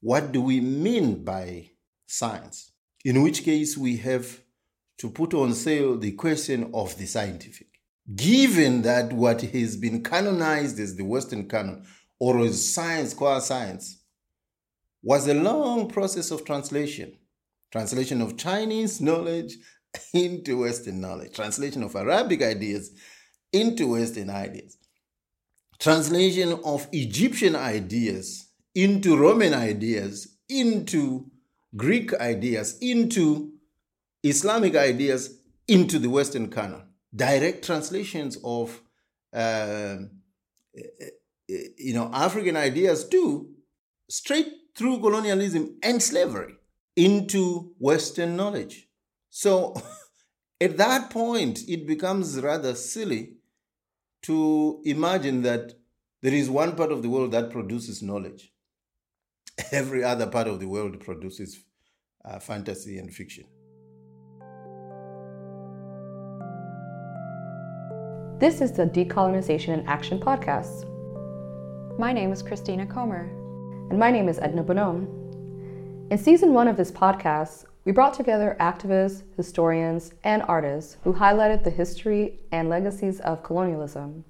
what do we mean by science? In which case, we have to put on sale the question of the scientific. Given that what has been canonized as the Western canon, or as science, qua science, was a long process of translation. Translation of Chinese knowledge into Western knowledge, translation of Arabic ideas into Western ideas, translation of Egyptian ideas into Roman ideas, into Greek ideas, into Islamic ideas, into the Western canon. Direct translations of uh, you know African ideas too, straight through colonialism and slavery into Western knowledge. So at that point, it becomes rather silly to imagine that there is one part of the world that produces knowledge. Every other part of the world produces uh, fantasy and fiction. This is the Decolonization in Action podcast. My name is Christina Comer. And my name is Edna Bonhomme. In season one of this podcast, we brought together activists, historians, and artists who highlighted the history and legacies of colonialism.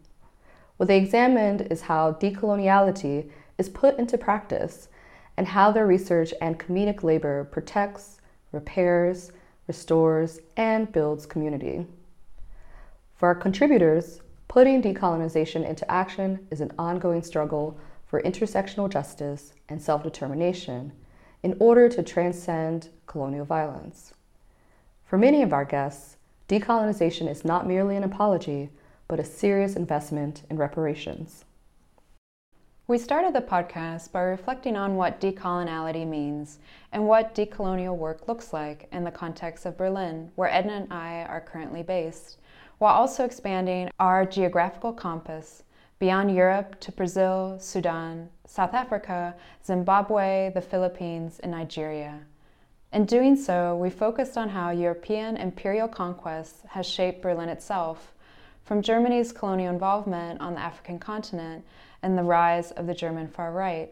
What they examined is how decoloniality is put into practice and how their research and comedic labor protects, repairs, restores, and builds community. For our contributors, putting decolonization into action is an ongoing struggle for intersectional justice and self determination in order to transcend colonial violence. For many of our guests, decolonization is not merely an apology, but a serious investment in reparations. We started the podcast by reflecting on what decoloniality means and what decolonial work looks like in the context of Berlin, where Edna and I are currently based while also expanding our geographical compass beyond Europe to Brazil, Sudan, South Africa, Zimbabwe, the Philippines, and Nigeria. In doing so, we focused on how European imperial conquest has shaped Berlin itself, from Germany's colonial involvement on the African continent and the rise of the German far right.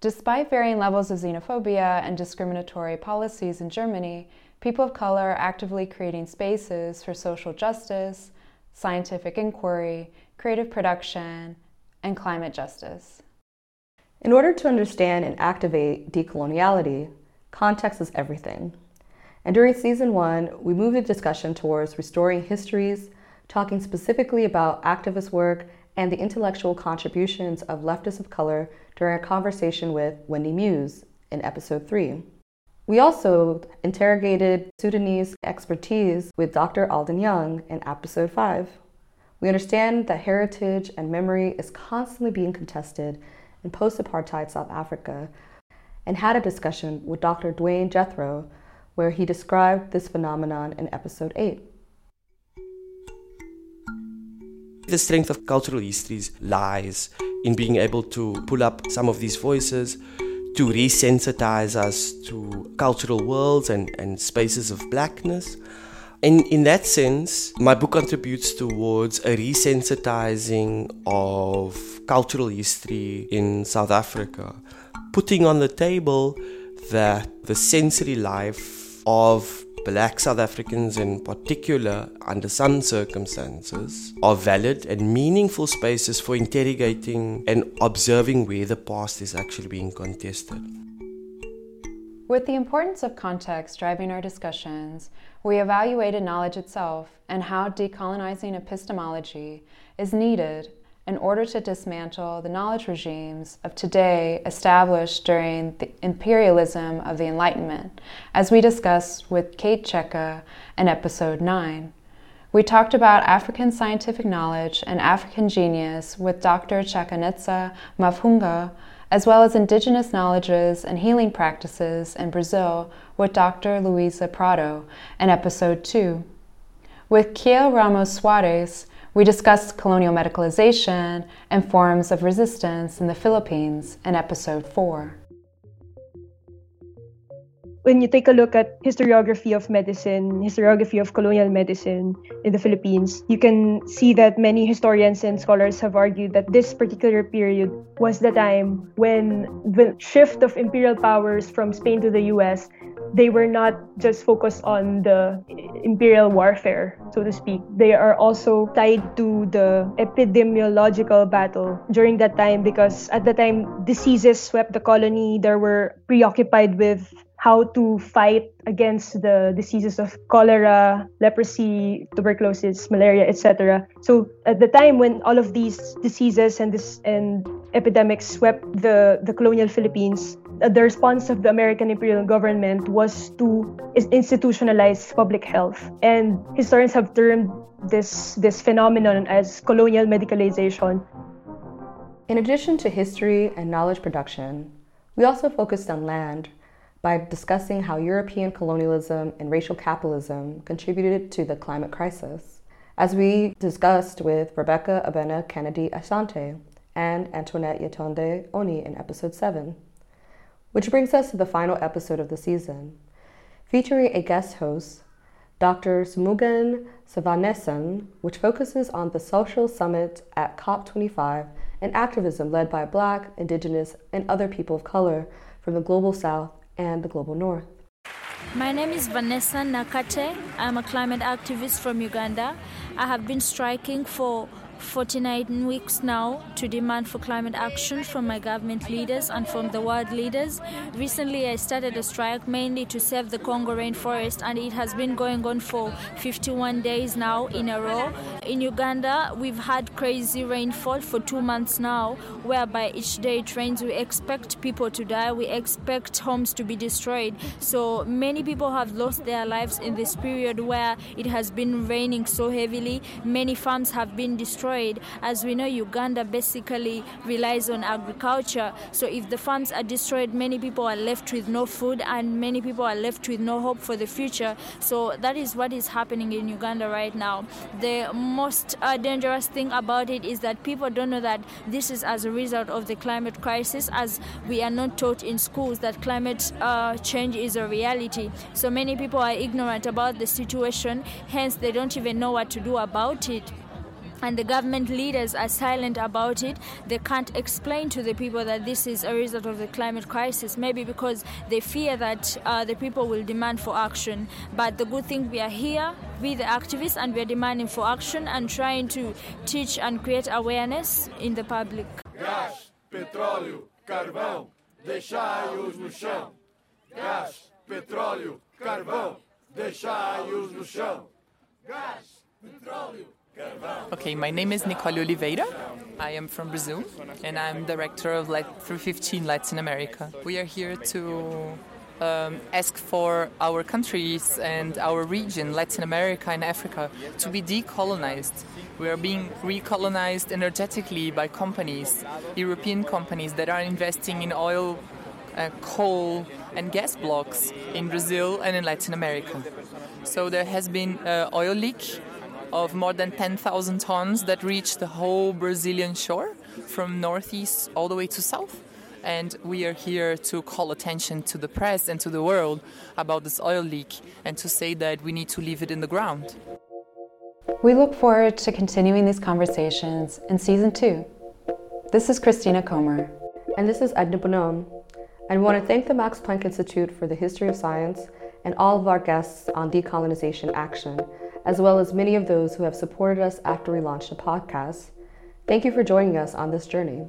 Despite varying levels of xenophobia and discriminatory policies in Germany, people of color are actively creating spaces for social justice, scientific inquiry, creative production, and climate justice. In order to understand and activate decoloniality, context is everything. And during season one, we moved the discussion towards restoring histories, talking specifically about activist work and the intellectual contributions of leftists of color during a conversation with Wendy Muse in episode three. We also interrogated Sudanese expertise with Dr. Alden Young in episode 5. We understand that heritage and memory is constantly being contested in post apartheid South Africa and had a discussion with Dr. Duane Jethro where he described this phenomenon in episode 8. The strength of cultural histories lies in being able to pull up some of these voices to resensitize us to cultural worlds and, and spaces of blackness. And in that sense, my book contributes towards a resensitizing of cultural history in South Africa, putting on the table that the sensory life of black South Africans in particular, under some circumstances, are valid and meaningful spaces for interrogating and observing where the past is actually being contested. With the importance of context driving our discussions, we evaluated knowledge itself and how decolonizing epistemology is needed in order to dismantle the knowledge regimes of today established during the imperialism of the Enlightenment, as we discussed with Kate Cheka in episode 9. We talked about African scientific knowledge and African genius with Dr. Chakanetsa Mavhunga, as well as indigenous knowledges and healing practices in Brazil with Dr. Luisa Prado in episode 2. With Kiel Ramos Soares, we discussed colonial medicalization and forms of resistance in the Philippines in episode 4. when you take a look at historiography of medicine, historiography of colonial medicine in the Philippines, you can see that many historians and scholars have argued that this particular period was the time when the shift of imperial powers from Spain to the US they were not just focused on the imperial warfare, so to speak. They are also tied to the epidemiological battle during that time because at the time diseases swept the colony. They were preoccupied with how to fight against the diseases of cholera, leprosy, tuberculosis, malaria, etc. So at the time when all of these diseases and this and epidemics swept the, the colonial Philippines, the response of the American imperial government was to institutionalize public health. And historians have termed this this phenomenon as colonial medicalization. In addition to history and knowledge production, we also focused on land by discussing how European colonialism and racial capitalism contributed to the climate crisis, as we discussed with Rebecca Abena Kennedy Asante and Antoinette Yetunde Oni in episode 7. Which brings us to the final episode of the season, featuring a guest host, Dr. Sumugan Sivanesan, which focuses on the social summit at COP25 and activism led by Black, Indigenous, and other people of color from the Global South and the Global North. My name is Vanessa Nakate. I'm a climate activist from Uganda. I have been striking for 49 weeks now to demand for climate action from my government leaders and from the world leaders. Recently, I started a strike mainly to save the Congo rainforest, and it has been going on for 51 days now in a row. In Uganda, we've had crazy rainfall for two months now, whereby each day it rains, we expect people to die, we expect homes to be destroyed. So many people have lost their lives in this period where it has been raining so heavily. Many farms have been destroyed destroyed. As we know, Uganda basically relies on agriculture. So if the farms are destroyed, many people are left with no food and many people are left with no hope for the future. So that is what is happening in Uganda right now. The most uh, dangerous thing about it is that people don't know that this is as a result of the climate crisis, as we are not taught in schools that climate uh, change is a reality. So many people are ignorant about the situation, hence, they don't even know what to do about it and the government leaders are silent about it. They can't explain to the people that this is a result of the climate crisis, maybe because they fear that uh, the people will demand for action. But the good thing we are here, we the activists, and we are demanding for action and trying to teach and create awareness in the public. Gás, petróleo, carvão, deixai-os no chão. Gás, petróleo, carvão, deixai-os no chão. Gás, petróleo, Okay, my name is Nicole Oliveira. I am from Brazil and I'm director of Lat- 315 Latin America. We are here to um, ask for our countries and our region, Latin America and Africa, to be decolonized. We are being recolonized energetically by companies, European companies that are investing in oil, uh, coal, and gas blocks in Brazil and in Latin America. So there has been uh, oil leak of more than 10,000 tons that reach the whole Brazilian shore from northeast all the way to south. And we are here to call attention to the press and to the world about this oil leak and to say that we need to leave it in the ground. We look forward to continuing these conversations in season two. This is Christina Comer. And this is Edna Bonhomme. And we want to thank the Max Planck Institute for the History of Science and all of our guests on decolonization action as well as many of those who have supported us after we launched the podcast. Thank you for joining us on this journey.